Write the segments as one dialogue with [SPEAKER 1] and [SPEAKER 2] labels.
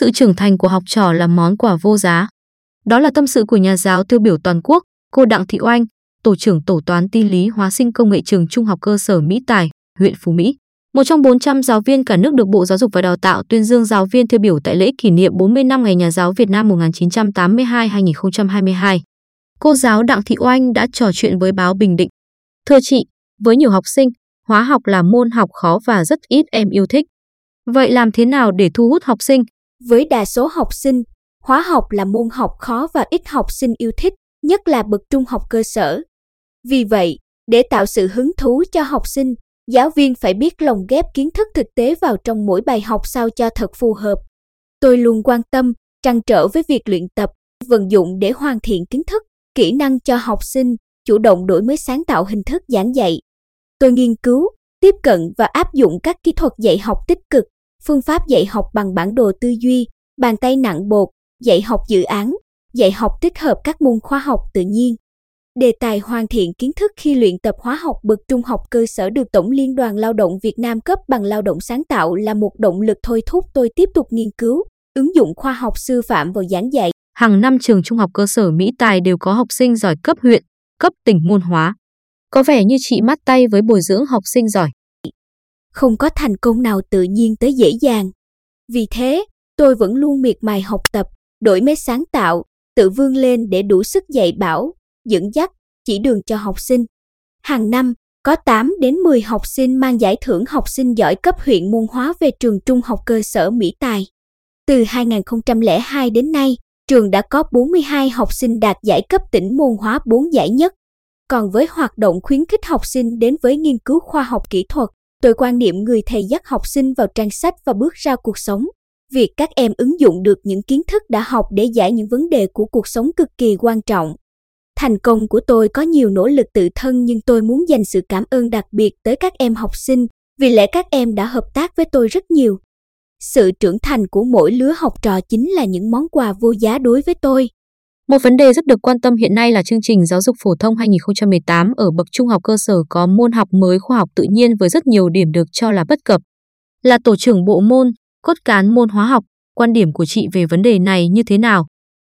[SPEAKER 1] Sự trưởng thành của học trò là món quà vô giá. Đó là tâm sự của nhà giáo tiêu biểu toàn quốc, cô Đặng Thị Oanh, tổ trưởng tổ toán tin lý hóa sinh công nghệ trường Trung học cơ sở Mỹ Tài, huyện Phú Mỹ. Một trong 400 giáo viên cả nước được Bộ Giáo dục và Đào tạo tuyên dương giáo viên tiêu biểu tại lễ kỷ niệm 40 năm Ngày Nhà giáo Việt Nam 1982-2022. Cô giáo Đặng Thị Oanh đã trò chuyện với báo Bình Định. Thưa chị, với nhiều học sinh, hóa học là môn học khó và rất ít em yêu thích. Vậy làm thế nào để thu hút học sinh?
[SPEAKER 2] Với đa số học sinh, hóa học là môn học khó và ít học sinh yêu thích, nhất là bậc trung học cơ sở. Vì vậy, để tạo sự hứng thú cho học sinh, giáo viên phải biết lồng ghép kiến thức thực tế vào trong mỗi bài học sao cho thật phù hợp. Tôi luôn quan tâm, trăn trở với việc luyện tập, vận dụng để hoàn thiện kiến thức, kỹ năng cho học sinh, chủ động đổi mới sáng tạo hình thức giảng dạy. Tôi nghiên cứu, tiếp cận và áp dụng các kỹ thuật dạy học tích cực, phương pháp dạy học bằng bản đồ tư duy, bàn tay nặng bột, dạy học dự án, dạy học tích hợp các môn khoa học tự nhiên. Đề tài hoàn thiện kiến thức khi luyện tập hóa học bậc trung học cơ sở được Tổng Liên đoàn Lao động Việt Nam cấp bằng lao động sáng tạo là một động lực thôi thúc tôi tiếp tục nghiên cứu, ứng dụng khoa học sư phạm vào giảng dạy.
[SPEAKER 1] Hàng năm trường trung học cơ sở Mỹ Tài đều có học sinh giỏi cấp huyện, cấp tỉnh môn hóa. Có vẻ như chị mắt tay với bồi dưỡng học sinh giỏi.
[SPEAKER 2] Không có thành công nào tự nhiên tới dễ dàng. Vì thế, tôi vẫn luôn miệt mài học tập, đổi mới sáng tạo, tự vươn lên để đủ sức dạy bảo, dẫn dắt, chỉ đường cho học sinh. Hàng năm, có 8 đến 10 học sinh mang giải thưởng học sinh giỏi cấp huyện môn hóa về trường trung học cơ sở Mỹ Tài. Từ 2002 đến nay, trường đã có 42 học sinh đạt giải cấp tỉnh môn hóa 4 giải nhất. Còn với hoạt động khuyến khích học sinh đến với nghiên cứu khoa học kỹ thuật, tôi quan niệm người thầy dắt học sinh vào trang sách và bước ra cuộc sống. Việc các em ứng dụng được những kiến thức đã học để giải những vấn đề của cuộc sống cực kỳ quan trọng. Thành công của tôi có nhiều nỗ lực tự thân nhưng tôi muốn dành sự cảm ơn đặc biệt tới các em học sinh, vì lẽ các em đã hợp tác với tôi rất nhiều. Sự trưởng thành của mỗi lứa học trò chính là những món quà vô giá đối với tôi.
[SPEAKER 1] Một vấn đề rất được quan tâm hiện nay là chương trình giáo dục phổ thông 2018 ở bậc trung học cơ sở có môn học mới khoa học tự nhiên với rất nhiều điểm được cho là bất cập. Là tổ trưởng bộ môn, cốt cán môn hóa học, quan điểm của chị về vấn đề này như thế nào?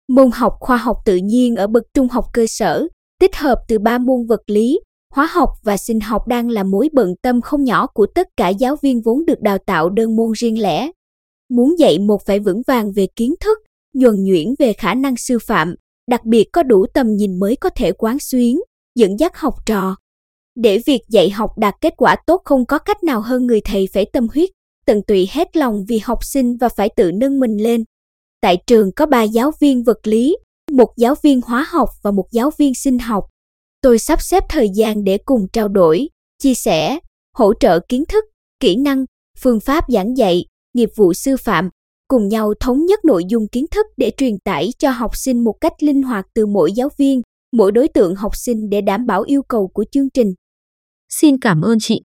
[SPEAKER 2] Môn học khoa học tự nhiên ở bậc trung học cơ sở, tích hợp từ ba môn vật lý, hóa học và sinh học đang là mối bận tâm không nhỏ của tất cả giáo viên vốn được đào tạo đơn môn riêng lẻ. Muốn dạy một phải vững vàng về kiến thức, nhuần nhuyễn về khả năng sư phạm, đặc biệt có đủ tầm nhìn mới có thể quán xuyến, dẫn dắt học trò. Để việc dạy học đạt kết quả tốt không có cách nào hơn người thầy phải tâm huyết, tận tụy hết lòng vì học sinh và phải tự nâng mình lên. Tại trường có ba giáo viên vật lý, một giáo viên hóa học và một giáo viên sinh học. Tôi sắp xếp thời gian để cùng trao đổi, chia sẻ, hỗ trợ kiến thức, kỹ năng, phương pháp giảng dạy, nghiệp vụ sư phạm, cùng nhau thống nhất nội dung kiến thức để truyền tải cho học sinh một cách linh hoạt từ mỗi giáo viên, mỗi đối tượng học sinh để đảm bảo yêu cầu của chương trình.
[SPEAKER 1] Xin cảm ơn chị.